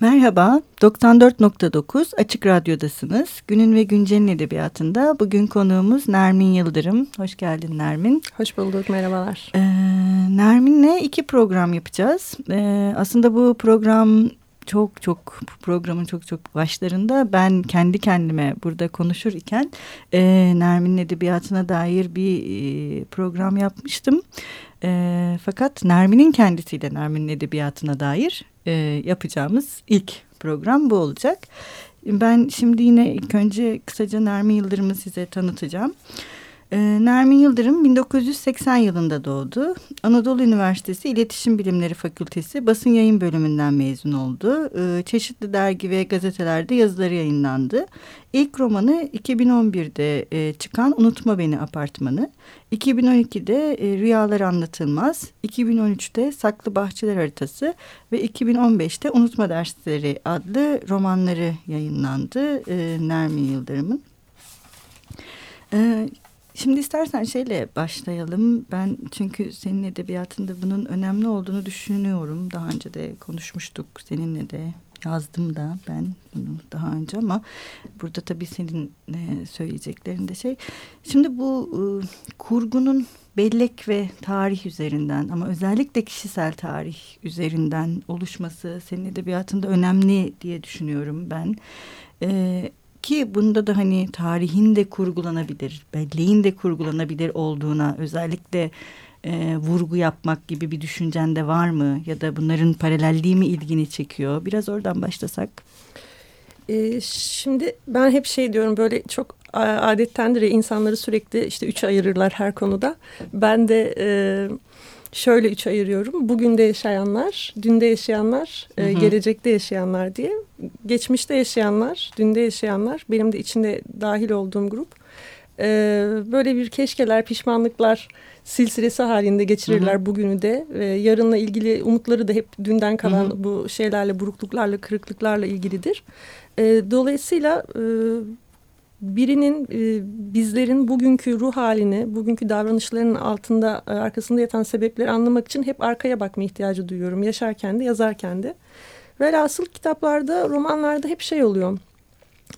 Merhaba, 94.9 Açık Radyo'dasınız. Günün ve Güncel'in edebiyatında bugün konuğumuz Nermin Yıldırım. Hoş geldin Nermin. Hoş bulduk, merhabalar. Ee, Nermin'le iki program yapacağız. Ee, aslında bu program çok çok programın çok çok başlarında ben kendi kendime burada konuşur iken e, Nermin'in edebiyatına dair bir e, program yapmıştım. E, fakat Nermin'in kendisiyle Nermin'in edebiyatına dair e, yapacağımız ilk program bu olacak. Ben şimdi yine ilk önce kısaca Nermin Yıldırım'ı size tanıtacağım. Ee, Nermin Yıldırım 1980 yılında doğdu. Anadolu Üniversitesi İletişim Bilimleri Fakültesi Basın Yayın Bölümünden mezun oldu. Ee, çeşitli dergi ve gazetelerde yazıları yayınlandı. İlk romanı 2011'de e, çıkan Unutma Beni Apartmanı. 2012'de e, Rüyalar Anlatılmaz. 2013'te Saklı Bahçeler Haritası ve 2015'te Unutma Dersleri adlı romanları yayınlandı e, Nermin Yıldırım'ın. Ee, Şimdi istersen şeyle başlayalım. Ben çünkü senin edebiyatında bunun önemli olduğunu düşünüyorum. Daha önce de konuşmuştuk seninle de yazdım da ben bunu daha önce ama burada tabii senin e, söyleyeceklerin de şey. Şimdi bu e, kurgunun bellek ve tarih üzerinden ama özellikle kişisel tarih üzerinden oluşması senin edebiyatında önemli diye düşünüyorum ben. E, ki bunda da hani tarihin de kurgulanabilir, belleğin de kurgulanabilir olduğuna özellikle e, vurgu yapmak gibi bir düşüncen de var mı? Ya da bunların paralelliği mi ilgini çekiyor? Biraz oradan başlasak. Ee, şimdi ben hep şey diyorum böyle çok adettendir ya insanları sürekli işte üç ayırırlar her konuda. Ben de... E, şöyle üç ayırıyorum. Bugün de yaşayanlar, dünde yaşayanlar, hı e, gelecekte yaşayanlar diye. Geçmişte yaşayanlar, dünde yaşayanlar, benim de içinde dahil olduğum grup. E, böyle bir keşkeler, pişmanlıklar silsilesi halinde geçirirler hı hı. bugünü de. Ve yarınla ilgili umutları da hep dünden kalan hı hı. bu şeylerle, burukluklarla, kırıklıklarla ilgilidir. E, dolayısıyla birinin e, bizlerin bugünkü ruh halini, bugünkü davranışlarının altında e, arkasında yatan sebepleri anlamak için hep arkaya bakma ihtiyacı duyuyorum. Yaşarken de yazarken de. Velhasıl kitaplarda, romanlarda hep şey oluyor.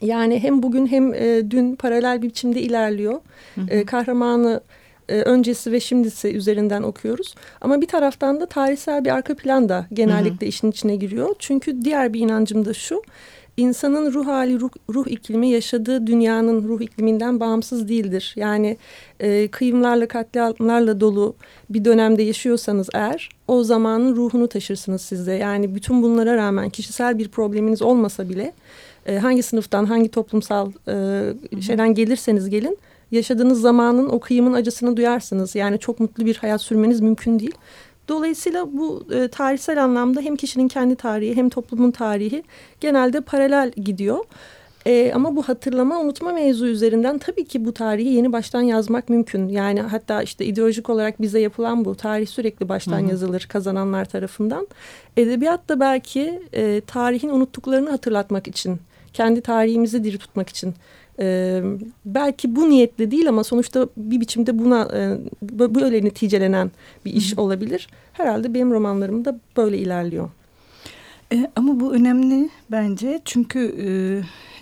Yani hem bugün hem e, dün paralel bir biçimde ilerliyor. Hı hı. E, kahramanı e, öncesi ve şimdisi üzerinden okuyoruz. Ama bir taraftan da tarihsel bir arka plan da genellikle hı hı. işin içine giriyor. Çünkü diğer bir inancım da şu insanın ruh hali, ruh, ruh iklimi yaşadığı dünyanın ruh ikliminden bağımsız değildir. Yani e, kıyımlarla, katliamlarla dolu bir dönemde yaşıyorsanız eğer o zamanın ruhunu taşırsınız sizde. Yani bütün bunlara rağmen kişisel bir probleminiz olmasa bile e, hangi sınıftan, hangi toplumsal e, şeyden gelirseniz gelin yaşadığınız zamanın o kıyımın acısını duyarsınız. Yani çok mutlu bir hayat sürmeniz mümkün değil. Dolayısıyla bu e, tarihsel anlamda hem kişinin kendi tarihi hem toplumun tarihi genelde paralel gidiyor. E, ama bu hatırlama unutma mevzu üzerinden tabii ki bu tarihi yeni baştan yazmak mümkün. Yani hatta işte ideolojik olarak bize yapılan bu tarih sürekli baştan Hı -hı. yazılır kazananlar tarafından. Edebiyat da belki e, tarihin unuttuklarını hatırlatmak için, kendi tarihimizi diri tutmak için ee, belki bu niyetle değil ama sonuçta bir biçimde buna e, böyle neticelenen bir iş olabilir. Herhalde benim romanlarım da böyle ilerliyor. E, ama bu önemli bence çünkü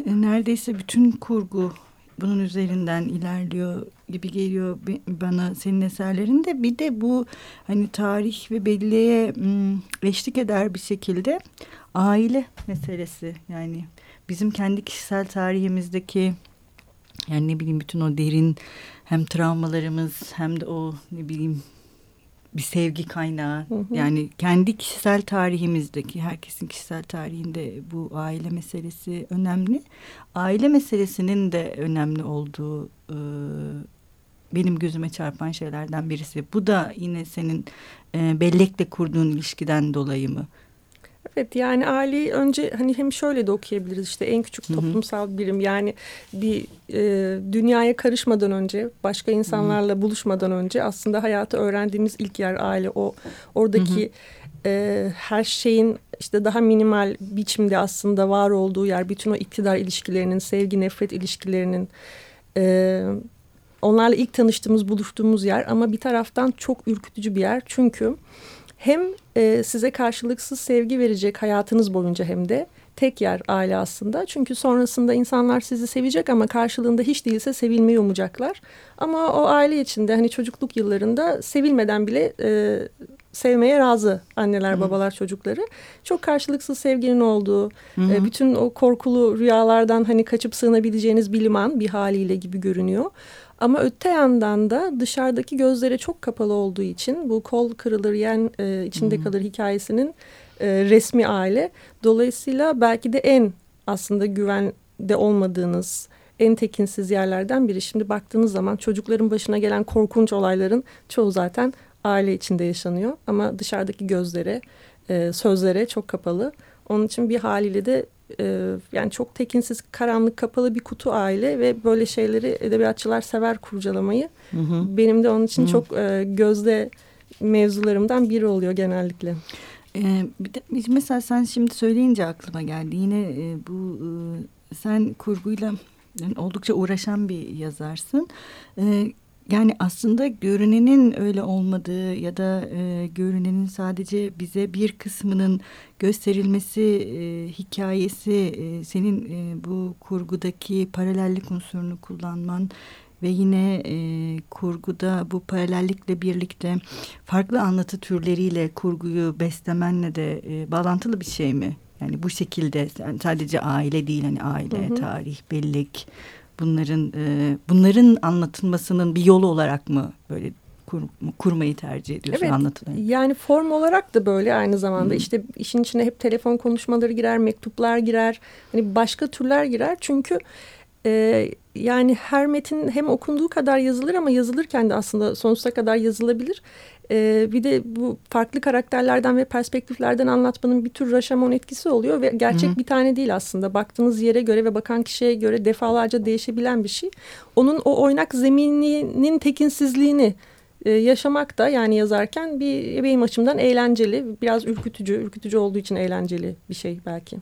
e, neredeyse bütün kurgu bunun üzerinden ilerliyor gibi geliyor bana senin eserlerinde. Bir de bu hani tarih ve belleğe eşlik eder bir şekilde aile meselesi yani bizim kendi kişisel tarihimizdeki yani ne bileyim bütün o derin hem travmalarımız hem de o ne bileyim bir sevgi kaynağı. Hı hı. Yani kendi kişisel tarihimizdeki herkesin kişisel tarihinde bu aile meselesi önemli. Aile meselesinin de önemli olduğu e, benim gözüme çarpan şeylerden birisi. Bu da yine senin e, bellekle kurduğun ilişkiden dolayı mı? Evet yani aileyi önce hani hem şöyle de okuyabiliriz işte en küçük toplumsal birim. Yani bir e, dünyaya karışmadan önce başka insanlarla hı hı. buluşmadan önce aslında hayatı öğrendiğimiz ilk yer aile. O oradaki hı hı. E, her şeyin işte daha minimal biçimde aslında var olduğu yer bütün o iktidar ilişkilerinin sevgi nefret ilişkilerinin e, onlarla ilk tanıştığımız buluştuğumuz yer. Ama bir taraftan çok ürkütücü bir yer. Çünkü hem e, size karşılıksız sevgi verecek hayatınız boyunca hem de tek yer aile aslında. Çünkü sonrasında insanlar sizi sevecek ama karşılığında hiç değilse sevilmeyi umacaklar. Ama o aile içinde hani çocukluk yıllarında sevilmeden bile e, sevmeye razı anneler Hı. babalar çocukları. Çok karşılıksız sevginin olduğu, e, bütün o korkulu rüyalardan hani kaçıp sığınabileceğiniz bir liman bir haliyle gibi görünüyor. Ama öte yandan da dışarıdaki gözlere çok kapalı olduğu için bu kol kırılır yen e, içinde hmm. kalır hikayesinin e, resmi aile. Dolayısıyla belki de en aslında güvende olmadığınız en tekinsiz yerlerden biri. Şimdi baktığınız zaman çocukların başına gelen korkunç olayların çoğu zaten aile içinde yaşanıyor. Ama dışarıdaki gözlere, e, sözlere çok kapalı. Onun için bir haliyle de e, yani çok tekinsiz, karanlık, kapalı bir kutu aile ve böyle şeyleri edebiyatçılar sever kurcalamayı. Hı hı. Benim de onun için hı. çok e, gözde mevzularımdan biri oluyor genellikle. Ee, bir de mesela sen şimdi söyleyince aklıma geldi. Yine e, bu e, sen kurguyla yani oldukça uğraşan bir yazarsın. E, yani aslında görünenin öyle olmadığı ya da e, görünenin sadece bize bir kısmının gösterilmesi e, hikayesi e, senin e, bu kurgudaki paralellik unsurunu kullanman ve yine e, kurguda bu paralellikle birlikte farklı anlatı türleriyle kurguyu beslemenle de e, bağlantılı bir şey mi? Yani bu şekilde yani sadece aile değil hani aile, hı hı. tarih, bellek bunların e, bunların anlatılmasının bir yolu olarak mı böyle kur, kurmayı tercih ediyorsun evet, anlatıları? Yani form olarak da böyle aynı zamanda hmm. işte işin içine hep telefon konuşmaları girer, mektuplar girer, hani başka türler girer çünkü e, yani her metin hem okunduğu kadar yazılır ama yazılırken de aslında sonsuza kadar yazılabilir. Ee, bir de bu farklı karakterlerden ve perspektiflerden anlatmanın bir tür Rashomon etkisi oluyor ve gerçek Hı -hı. bir tane değil aslında. Baktığınız yere göre ve bakan kişiye göre defalarca değişebilen bir şey. Onun o oynak zemininin tekinsizliğini e, yaşamak da yani yazarken bir benim açımdan eğlenceli, biraz ürkütücü, ürkütücü olduğu için eğlenceli bir şey belki.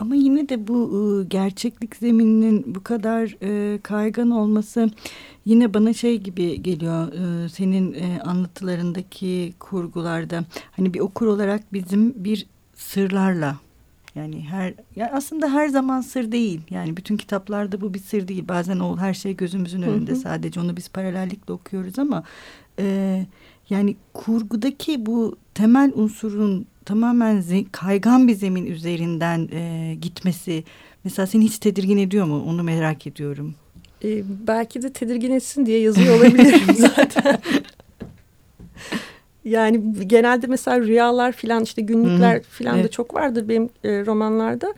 Ama yine de bu e, gerçeklik zemininin bu kadar e, kaygan olması yine bana şey gibi geliyor e, senin anlatılarındaki kurgularda hani bir okur olarak bizim bir sırlarla yani her yani aslında her zaman sır değil. Yani bütün kitaplarda bu bir sır değil. Bazen o her şey gözümüzün önünde. Hı hı. Sadece onu biz paralellikle okuyoruz ama e, yani kurgudaki bu temel unsurun tamamen kaygan bir zemin üzerinden e, gitmesi mesela seni hiç tedirgin ediyor mu? Onu merak ediyorum. Ee, belki de tedirgin etsin diye yazıyor olabilirim zaten. yani genelde mesela rüyalar filan işte günlükler filan evet. da çok vardır benim e, romanlarda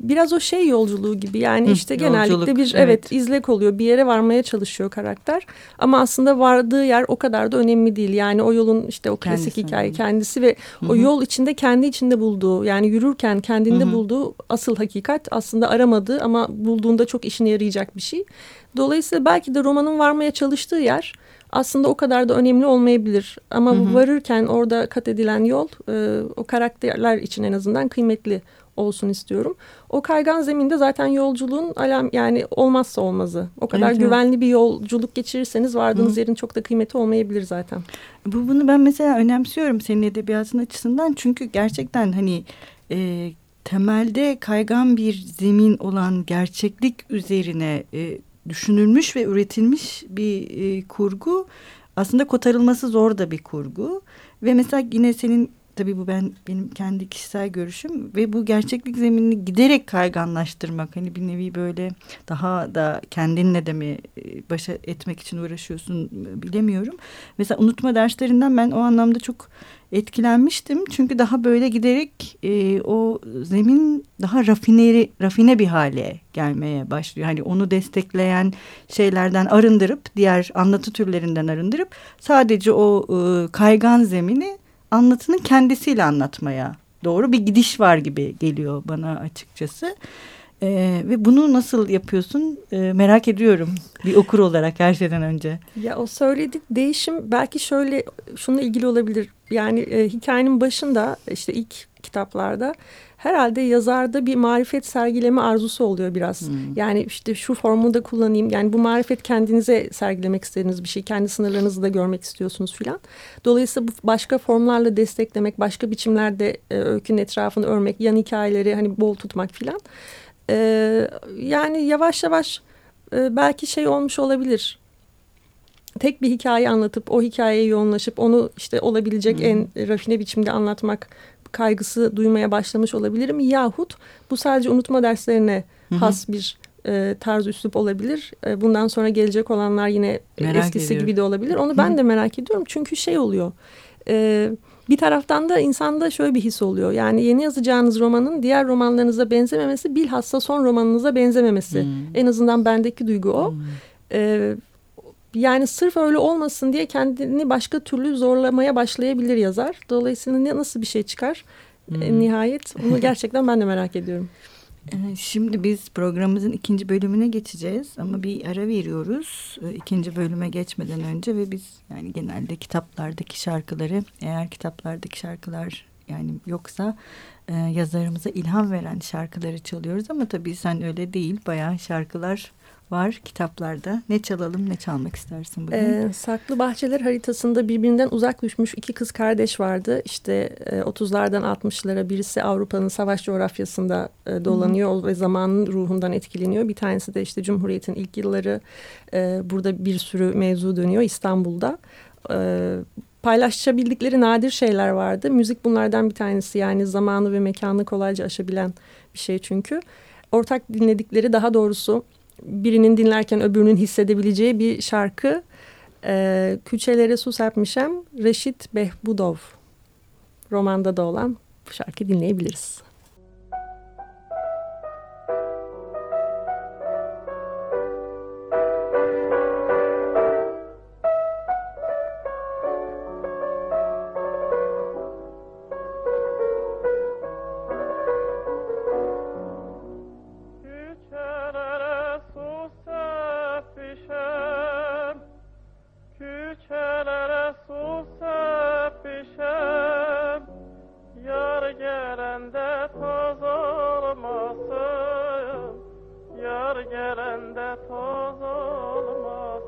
biraz o şey yolculuğu gibi yani Hı, işte genellikle bir evet. evet izlek oluyor bir yere varmaya çalışıyor karakter ama aslında vardığı yer o kadar da önemli değil yani o yolun işte o klasik kendisi. hikaye kendisi ve Hı -hı. o yol içinde kendi içinde bulduğu yani yürürken kendinde Hı -hı. bulduğu asıl hakikat aslında aramadığı ama bulduğunda çok işine yarayacak bir şey dolayısıyla belki de romanın varmaya çalıştığı yer aslında o kadar da önemli olmayabilir. Ama hı hı. varırken orada kat edilen yol e, o karakterler için en azından kıymetli olsun istiyorum. O kaygan zeminde zaten yolculuğun alam yani olmazsa olmazı. O kadar evet, güvenli evet. bir yolculuk geçirirseniz vardığınız Hı. yerin çok da kıymeti olmayabilir zaten. Bu bunu ben mesela önemsiyorum senin edebiyatın açısından çünkü gerçekten hani e, temelde kaygan bir zemin olan gerçeklik üzerine e, düşünülmüş ve üretilmiş bir e, kurgu. Aslında kotarılması zor da bir kurgu. Ve mesela yine senin tabii bu ben benim kendi kişisel görüşüm ve bu gerçeklik zeminini giderek kayganlaştırmak hani bir nevi böyle daha da kendinle de mi e, başa etmek için uğraşıyorsun bilemiyorum. Mesela unutma derslerinden ben o anlamda çok etkilenmiştim. Çünkü daha böyle giderek e, o zemin daha rafineri, rafine bir hale gelmeye başlıyor. Hani onu destekleyen şeylerden arındırıp diğer anlatı türlerinden arındırıp sadece o e, kaygan zemini anlatının kendisiyle anlatmaya doğru bir gidiş var gibi geliyor bana açıkçası. Ee, ve bunu nasıl yapıyorsun ee, merak ediyorum bir okur olarak her şeyden önce. Ya o söyledi değişim belki şöyle şununla ilgili olabilir. Yani e, hikayenin başında işte ilk kitaplarda herhalde yazarda bir marifet sergileme arzusu oluyor biraz. Hmm. Yani işte şu formu da kullanayım. Yani bu marifet kendinize sergilemek istediğiniz bir şey. Kendi sınırlarınızı da görmek istiyorsunuz filan. Dolayısıyla bu başka formlarla desteklemek, başka biçimlerde e, öykünün etrafını örmek, yan hikayeleri hani bol tutmak filan. E, yani yavaş yavaş e, belki şey olmuş olabilir tek bir hikaye anlatıp o hikayeye yoğunlaşıp onu işte olabilecek hmm. en rafine biçimde anlatmak kaygısı duymaya başlamış olabilirim. Yahut bu sadece unutma derslerine Hı -hı. has bir e, tarz üslup olabilir. E, bundan sonra gelecek olanlar yine merak eskisi ediyorum. gibi de olabilir. Onu ben de merak ediyorum. Çünkü şey oluyor. E, bir taraftan da insanda şöyle bir his oluyor. Yani yeni yazacağınız romanın diğer romanlarınıza benzememesi bilhassa son romanınıza benzememesi. Hmm. En azından bendeki duygu o. Hmm. E, yani sırf öyle olmasın diye kendini başka türlü zorlamaya başlayabilir yazar. Dolayısıyla ne nasıl bir şey çıkar e, hmm. nihayet onu gerçekten ben de merak ediyorum. Ee, şimdi biz programımızın ikinci bölümüne geçeceğiz ama bir ara veriyoruz ee, ikinci bölüme geçmeden önce ve biz yani genelde kitaplardaki şarkıları eğer kitaplardaki şarkılar yani yoksa e, yazarımıza ilham veren şarkıları çalıyoruz ama tabii sen öyle değil bayağı şarkılar var kitaplarda. Ne çalalım ne çalmak istersin bugün? Ee, Saklı Bahçeler haritasında birbirinden uzak düşmüş iki kız kardeş vardı. İşte e, 30'lardan 60'lara birisi Avrupa'nın savaş coğrafyasında e, dolanıyor Hı. ve zamanın ruhundan etkileniyor. Bir tanesi de işte Cumhuriyet'in ilk yılları e, burada bir sürü mevzu dönüyor İstanbul'da. E, paylaşabildikleri nadir şeyler vardı. Müzik bunlardan bir tanesi yani zamanı ve mekanı kolayca aşabilen bir şey çünkü. Ortak dinledikleri daha doğrusu birinin dinlerken öbürünün hissedebileceği bir şarkı. E, Küçelere su serpmişem Reşit Behbudov romanda da olan bu şarkı dinleyebiliriz. Gelende toz olmasın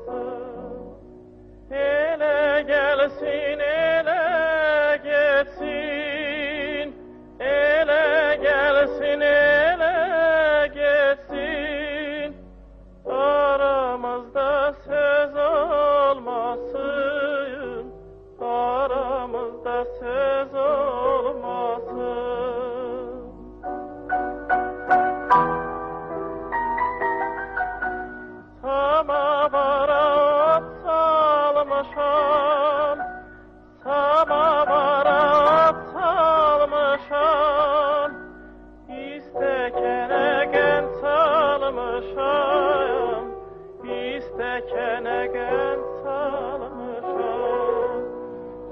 istekene gel salmışam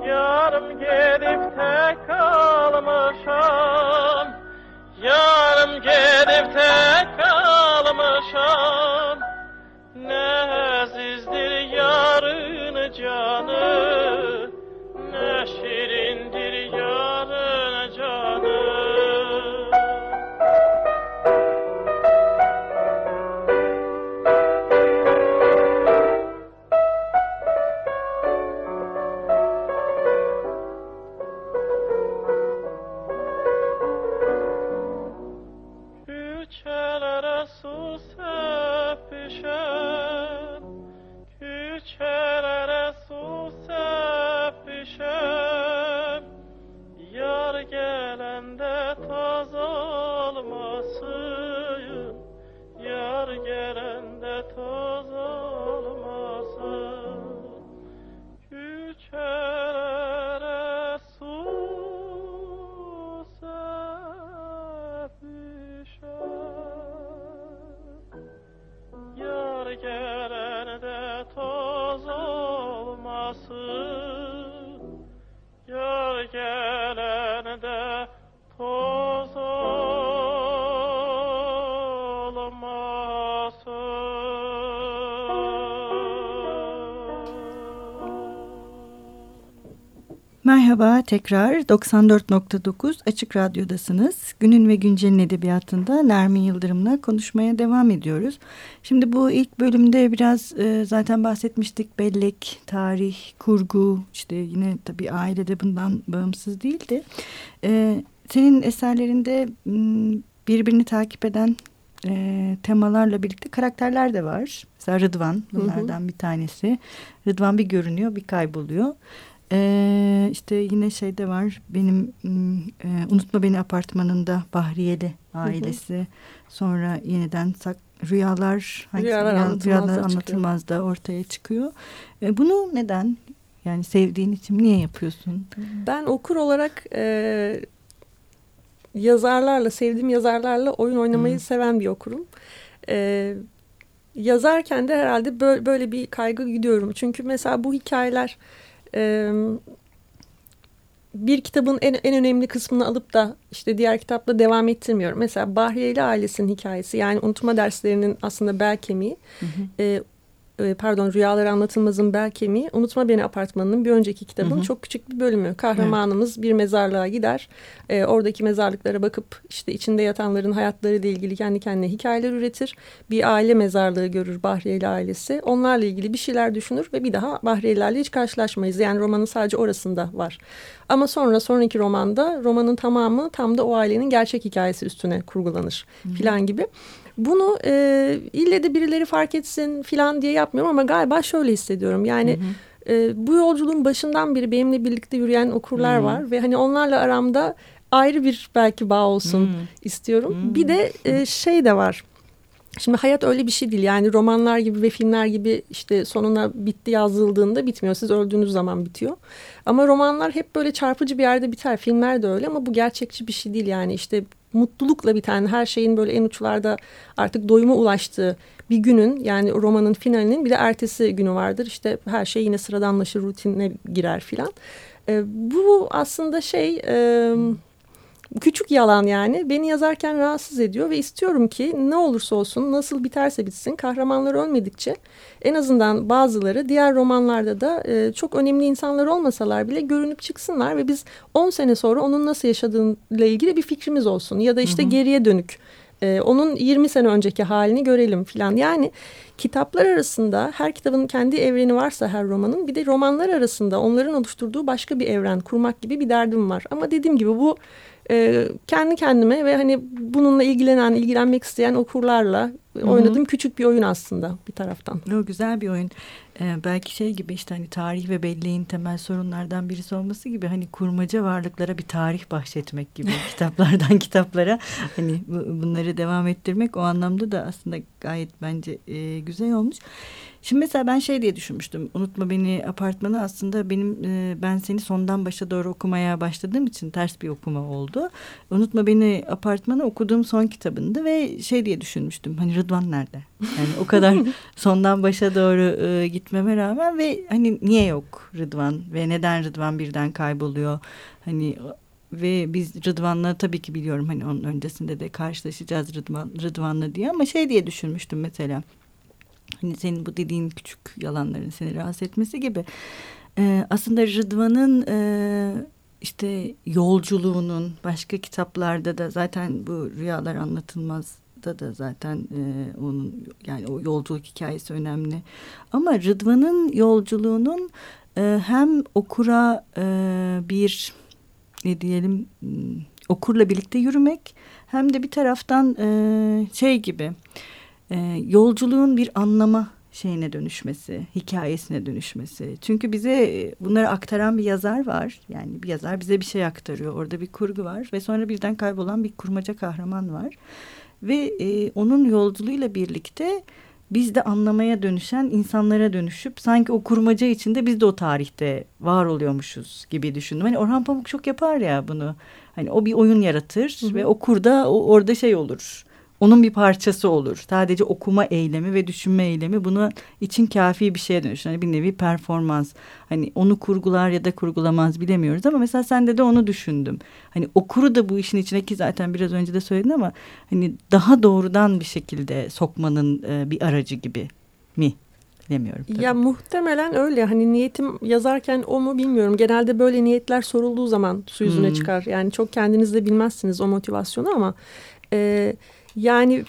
Yarım gelip de kalmışam. Yarım gelip de kalmışam. Ne azizdir yarın canım. Merhaba tekrar 94.9 Açık Radyo'dasınız. Günün ve Güncel'in edebiyatında Nermin Yıldırım'la konuşmaya devam ediyoruz. Şimdi bu ilk bölümde biraz e, zaten bahsetmiştik bellek, tarih, kurgu işte yine tabii ailede bundan bağımsız değildi. E, senin eserlerinde birbirini takip eden e, temalarla birlikte karakterler de var. Mesela Rıdvan bunlardan hı hı. bir tanesi. Rıdvan bir görünüyor bir kayboluyor. Ee, işte yine şey de var benim e, Unutma Beni apartmanında Bahriyeli ailesi. Hı hı. Sonra yeniden sak, rüyalar, rüyalar, anlatılmaz, rüyalar anlatılmaz da ortaya çıkıyor. E, bunu neden yani sevdiğin için niye yapıyorsun? Ben okur olarak e, yazarlarla sevdiğim yazarlarla oyun oynamayı hmm. seven bir okurum. E, yazarken de herhalde böyle, böyle bir kaygı gidiyorum. Çünkü mesela bu hikayeler e, bir kitabın en, en önemli kısmını alıp da işte diğer kitapla devam ettirmiyorum. Mesela Bahriyeli ailesinin hikayesi yani unutma derslerinin aslında bel kemiği. Hı hı. E, e, pardon Rüyalar Anlatılmaz'ın bel kemiği Unutma Beni Apartmanı'nın bir önceki kitabın hı hı. çok küçük bir bölümü. Kahramanımız evet. bir mezarlığa gider. E, oradaki mezarlıklara bakıp işte içinde yatanların hayatları ile ilgili kendi kendine hikayeler üretir. Bir aile mezarlığı görür Bahriyeli ailesi. Onlarla ilgili bir şeyler düşünür ve bir daha Bahriyelilerle hiç karşılaşmayız. Yani romanın sadece orasında var. Ama sonra sonraki romanda romanın tamamı tam da o ailenin gerçek hikayesi üstüne kurgulanır filan gibi. Bunu e, ille de birileri fark etsin filan diye yapmıyorum ama galiba şöyle hissediyorum. Yani hı hı. E, bu yolculuğun başından beri benimle birlikte yürüyen okurlar hı. var ve hani onlarla aramda ayrı bir belki bağ olsun hı. istiyorum. Hı. Bir de e, şey de var. Şimdi hayat öyle bir şey değil. Yani romanlar gibi ve filmler gibi işte sonuna bitti yazıldığında bitmiyor. Siz öldüğünüz zaman bitiyor. Ama romanlar hep böyle çarpıcı bir yerde biter. Filmler de öyle ama bu gerçekçi bir şey değil. Yani işte mutlulukla biten her şeyin böyle en uçlarda artık doyuma ulaştığı bir günün yani romanın finalinin bir de ertesi günü vardır. İşte her şey yine sıradanlaşır, rutinine girer filan. E, bu aslında şey... E, küçük yalan yani beni yazarken rahatsız ediyor ve istiyorum ki ne olursa olsun nasıl biterse bitsin kahramanlar ölmedikçe en azından bazıları diğer romanlarda da e, çok önemli insanlar olmasalar bile görünüp çıksınlar ve biz 10 sene sonra onun nasıl yaşadığıyla ilgili bir fikrimiz olsun ya da işte hı hı. geriye dönük e, onun 20 sene önceki halini görelim filan. Yani kitaplar arasında her kitabın kendi evreni varsa her romanın bir de romanlar arasında onların oluşturduğu başka bir evren kurmak gibi bir derdim var. Ama dediğim gibi bu e, kendi kendime ve hani bununla ilgilenen, ilgilenmek isteyen okurlarla Hı-hı. oynadığım küçük bir oyun aslında bir taraftan. O güzel bir oyun. Ee, belki şey gibi işte hani tarih ve belleğin temel sorunlardan birisi olması gibi hani kurmaca varlıklara bir tarih bahşetmek gibi kitaplardan kitaplara hani bu, bunları devam ettirmek o anlamda da aslında gayet bence e, güzel olmuş. Şimdi mesela ben şey diye düşünmüştüm. Unutma beni apartmanı aslında benim e, ben seni sondan başa doğru okumaya başladığım için ters bir okuma oldu. Unutma beni apartmanı okuduğum son kitabındı ve şey diye düşünmüştüm. Hani Rıdvan nerede? Yani o kadar sondan başa doğru e, gitmeme rağmen ve hani niye yok Rıdvan ve neden Rıdvan birden kayboluyor? Hani ve biz Rıdvan'la tabii ki biliyorum hani onun öncesinde de karşılaşacağız Rıdvan, Rıdvan'la diye ama şey diye düşünmüştüm mesela hani senin bu dediğin küçük yalanların seni rahatsız etmesi gibi e, aslında Rıdvan'ın e, işte yolculuğunun başka kitaplarda da zaten bu rüyalar anlatılmaz da da zaten e, onun yani o yolculuk hikayesi önemli ama Rıdvan'ın yolculuğunun e, hem okura e, bir ne diyelim okurla birlikte yürümek hem de bir taraftan e, şey gibi e, yolculuğun bir anlama şeyine dönüşmesi, hikayesine dönüşmesi. Çünkü bize e, bunları aktaran bir yazar var. Yani bir yazar bize bir şey aktarıyor. Orada bir kurgu var ve sonra birden kaybolan bir kurmaca kahraman var. Ve e, onun yolculuğuyla birlikte biz de anlamaya dönüşen insanlara dönüşüp sanki o kurmaca içinde biz de o tarihte var oluyormuşuz gibi düşündüm. Hani Orhan Pamuk çok yapar ya bunu. Hani o bir oyun yaratır hı hı. ve okur da o, orada şey olur onun bir parçası olur. Sadece okuma eylemi ve düşünme eylemi buna için kafi bir şeye dönüşür. Hani bir nevi performans. Hani onu kurgular ya da kurgulamaz bilemiyoruz ama mesela sende de onu düşündüm. Hani okuru da bu işin içine ki zaten biraz önce de söyledin ama hani daha doğrudan bir şekilde sokmanın e, bir aracı gibi mi? Bilemiyorum. Tabii. Ya muhtemelen öyle. Hani niyetim yazarken o mu bilmiyorum. Genelde böyle niyetler sorulduğu zaman su yüzüne hmm. çıkar. Yani çok kendiniz de bilmezsiniz o motivasyonu ama e, yani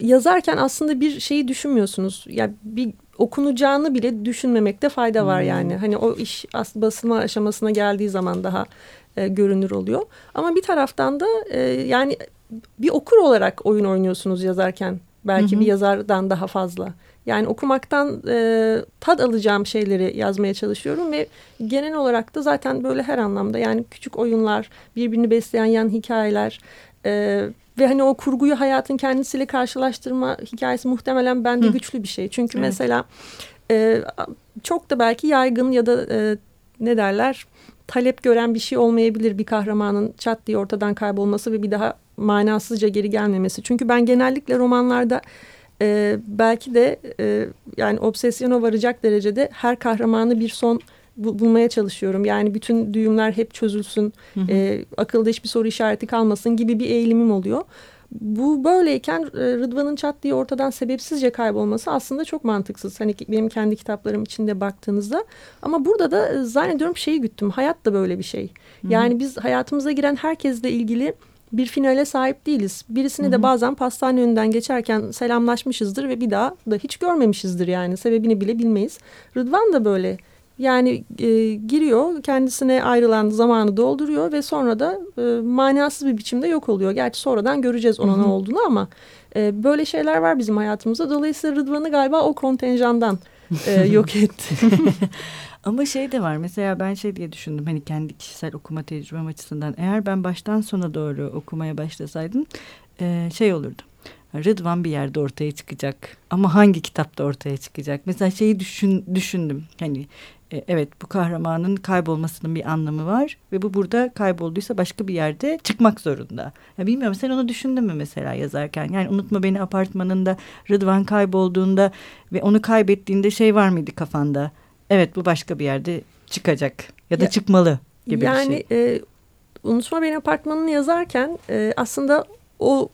yazarken aslında bir şeyi düşünmüyorsunuz. Ya yani bir okunacağını bile düşünmemekte fayda var hmm. yani. Hani o iş basılma aşamasına geldiği zaman daha e, görünür oluyor. Ama bir taraftan da e, yani bir okur olarak oyun oynuyorsunuz yazarken. Belki hı bir yazardan daha fazla. Yani okumaktan e, tad alacağım şeyleri yazmaya çalışıyorum ve genel olarak da zaten böyle her anlamda yani küçük oyunlar, birbirini besleyen yan hikayeler e, ve hani o kurguyu hayatın kendisiyle karşılaştırma hikayesi muhtemelen bende Hı. güçlü bir şey. Çünkü evet. mesela e, çok da belki yaygın ya da e, ne derler talep gören bir şey olmayabilir bir kahramanın çat diye ortadan kaybolması ve bir daha manasızca geri gelmemesi. Çünkü ben genellikle romanlarda e, belki de e, yani obsesyona varacak derecede her kahramanı bir son bulmaya çalışıyorum. Yani bütün düğümler hep çözülsün, hı hı. E, akılda hiçbir soru işareti kalmasın gibi bir eğilimim oluyor. Bu böyleyken e, Rıdvan'ın çat diye ortadan sebepsizce kaybolması aslında çok mantıksız. Hani benim kendi kitaplarım içinde baktığınızda. Ama burada da e, zannediyorum şeyi güttüm. Hayat da böyle bir şey. Yani biz hayatımıza giren herkesle ilgili bir finale sahip değiliz. Birisini Hı-hı. de bazen pastane önünden geçerken selamlaşmışızdır ve bir daha da hiç görmemişizdir yani. Sebebini bile bilmeyiz. Rıdvan da böyle. Yani e, giriyor kendisine ayrılan zamanı dolduruyor ve sonra da e, manasız bir biçimde yok oluyor. Gerçi sonradan göreceğiz ona ne olduğunu ama e, böyle şeyler var bizim hayatımızda. Dolayısıyla Rıdvan'ı galiba o kontenjandan e, yok etti. Ama şey de var mesela ben şey diye düşündüm hani kendi kişisel okuma tecrübem açısından eğer ben baştan sona doğru okumaya başlasaydım e, şey olurdu. Rıdvan bir yerde ortaya çıkacak ama hangi kitapta ortaya çıkacak? Mesela şeyi düşün, düşündüm hani e, evet bu kahramanın kaybolmasının bir anlamı var ve bu burada kaybolduysa başka bir yerde çıkmak zorunda. Ya bilmiyorum sen onu düşündün mü mesela yazarken? Yani unutma beni apartmanında Rıdvan kaybolduğunda ve onu kaybettiğinde şey var mıydı kafanda? evet bu başka bir yerde çıkacak ya da ya, çıkmalı gibi yani, bir şey. E, Unutma Beni Apartmanı'nı yazarken e, aslında o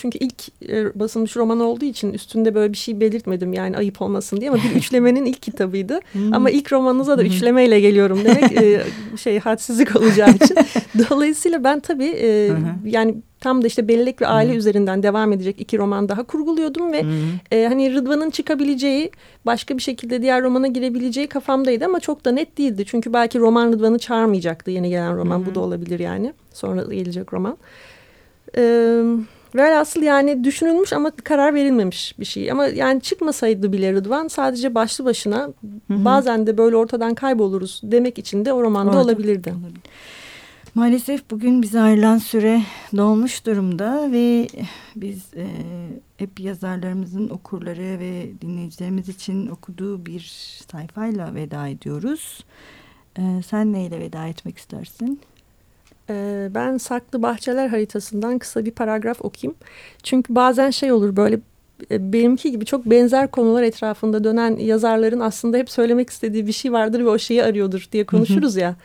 çünkü ilk e, basılmış roman olduğu için üstünde böyle bir şey belirtmedim yani ayıp olmasın diye ama bir üçlemenin ilk kitabıydı. Hmm. Ama ilk romanınıza da hmm. üçlemeyle geliyorum demek e, şey hadsizlik olacağı için. Dolayısıyla ben tabii e, yani tam da işte bellek ve aile Hı. üzerinden devam edecek iki roman daha kurguluyordum ve e, hani Rıdvan'ın çıkabileceği başka bir şekilde diğer romana girebileceği kafamdaydı ama çok da net değildi. Çünkü belki roman Rıdvan'ı çağırmayacaktı yeni gelen roman Hı. bu da olabilir yani sonra gelecek roman. Evet. Velhasıl yani düşünülmüş ama karar verilmemiş bir şey. Ama yani çıkmasaydı bile Rıdvan sadece başlı başına hı hı. bazen de böyle ortadan kayboluruz demek için de o romanda Orada. olabilirdi. Maalesef bugün bize ayrılan süre dolmuş durumda ve biz e, hep yazarlarımızın okurları ve dinleyicilerimiz için okuduğu bir sayfayla veda ediyoruz. E, sen neyle veda etmek istersin? Ee, ben Saklı Bahçeler haritasından kısa bir paragraf okuyayım. Çünkü bazen şey olur böyle e, benimki gibi çok benzer konular etrafında dönen yazarların aslında hep söylemek istediği bir şey vardır ve o şeyi arıyordur diye konuşuruz ya.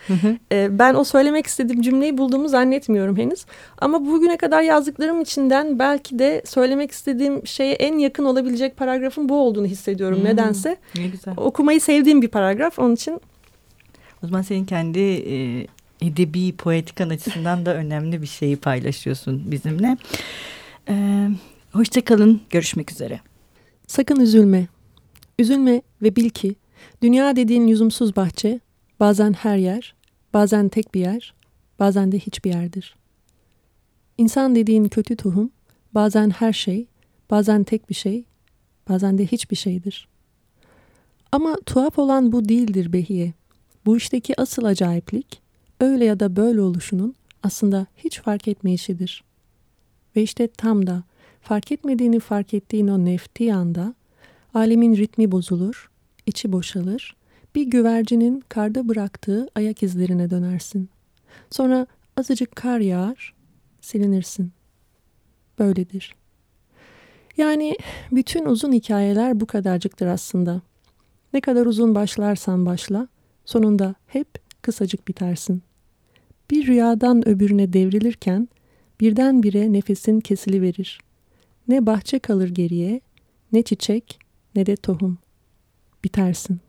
Ee, ben o söylemek istediğim cümleyi bulduğumu zannetmiyorum henüz. Ama bugüne kadar yazdıklarım içinden belki de söylemek istediğim şeye en yakın olabilecek paragrafın bu olduğunu hissediyorum nedense. Ne güzel. Okumayı sevdiğim bir paragraf onun için. O zaman senin kendi e, edebi poetikan açısından da önemli bir şeyi paylaşıyorsun bizimle. Ee, Hoşçakalın, görüşmek üzere. Sakın üzülme. Üzülme ve bil ki dünya dediğin lüzumsuz bahçe bazen her yer, bazen tek bir yer, bazen de hiçbir yerdir. İnsan dediğin kötü tohum bazen her şey, bazen tek bir şey, bazen de hiçbir şeydir. Ama tuhaf olan bu değildir Behiye. Bu işteki asıl acayiplik öyle ya da böyle oluşunun aslında hiç fark etmeyişidir. Ve işte tam da fark etmediğini fark ettiğin o nefti anda alemin ritmi bozulur, içi boşalır, bir güvercinin karda bıraktığı ayak izlerine dönersin. Sonra azıcık kar yağar, silinirsin. Böyledir. Yani bütün uzun hikayeler bu kadarcıktır aslında. Ne kadar uzun başlarsan başla, sonunda hep kısacık bitersin. Bir rüyadan öbürüne devrilirken birdenbire nefesin kesiliverir. Ne bahçe kalır geriye, ne çiçek, ne de tohum. Bitersin.